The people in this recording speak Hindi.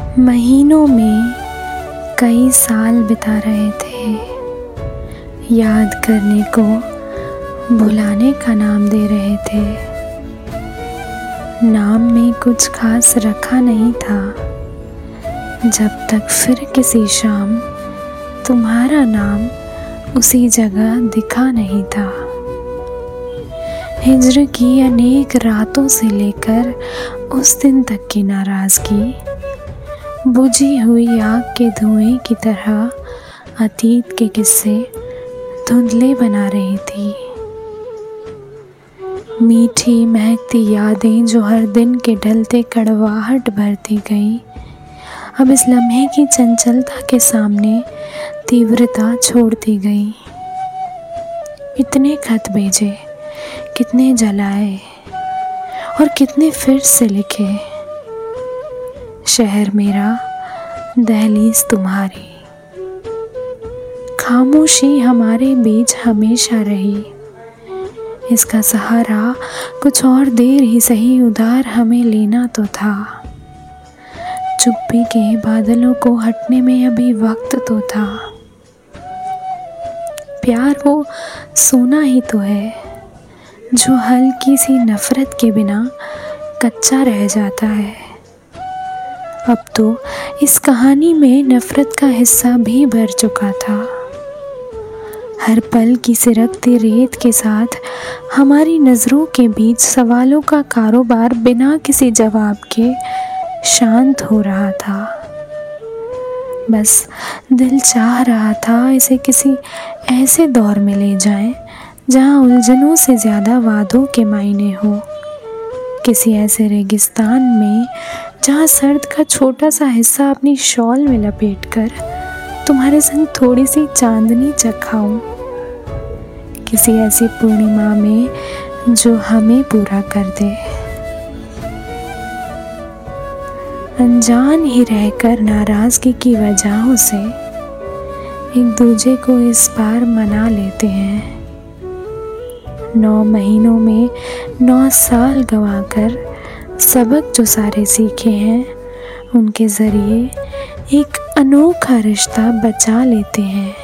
महीनों में कई साल बिता रहे थे। याद करने को भुलाने का नाम दे रहे थे। नाम में कुछ खास रखा नहीं था। जब तक फिर किसी शाम तुम्हारा नाम उसी जगह दिखा नहीं था। हिजर की अनेक रातों से लेकर उस दिन तक की नाराज़गी बुझी हुई आग के धुएँ की तरह अतीत के किस्से धुंधले बना रही थी। मीठी, महकती यादें जो हर दिन के ढलते कड़वाहट भरती गई, अब इस लम्हे की चंचलता के सामने तीव्रता छोड़ती गई। इतने खत भेजे, कितने जलाए और कितने फिर से लिखे। शहर मेरा, दहलीज तुम्हारी। खामोशी हमारे बीच हमेशा रही। इसका सहारा कुछ और देर ही सही उधार हमें लेना तो था। चुप्पी के बादलों को हटने में अभी वक्त तो था। प्यार वो सोना ही तो है, जो हल्की सी नफरत के बिना कच्चा रह जाता है। अब तो इस कहानी में नफरत का हिस्सा भी भर चुका था। हर पल की सिरकती रेत के साथ हमारी नज़रों के बीच सवालों का कारोबार बिना किसी जवाब के शांत हो रहा था। बस दिल चाह रहा था इसे किसी ऐसे दौर में ले जाएँ, जहाँ उलझनों से ज़्यादा वादों के मायने हो। किसी ऐसे रेगिस्तान में जहाँ सर्द का छोटा सा हिस्सा अपनी शॉल में लपेट कर तुम्हारे संग थोड़ी सी चांदनी चखाऊं। किसी ऐसी पूर्णिमा में जो हमें पूरा कर दे। अनजान ही रहकर नाराज़गी की वजहों से एक दूजे को इस बार मना लेते हैं। नौ महीनों में नौ साल गवा कर सबक जो सारे सीखे हैं, उनके ज़रिए एक अनोखा रिश्ता बचा लेते हैं।